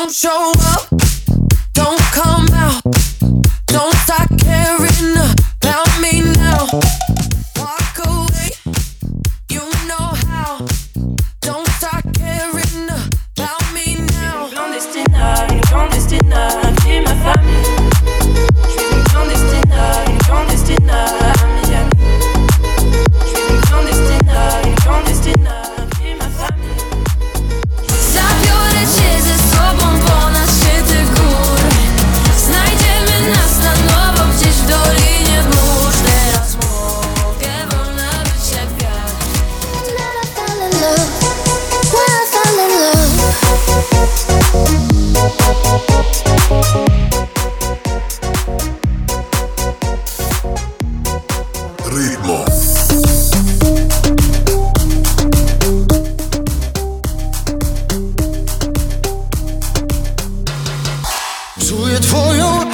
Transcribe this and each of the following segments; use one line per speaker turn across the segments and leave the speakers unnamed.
don't show up.
Czuję twoją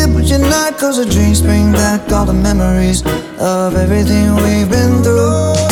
here, but you're not Cause the drinks bring back all the memories Of everything we've been through.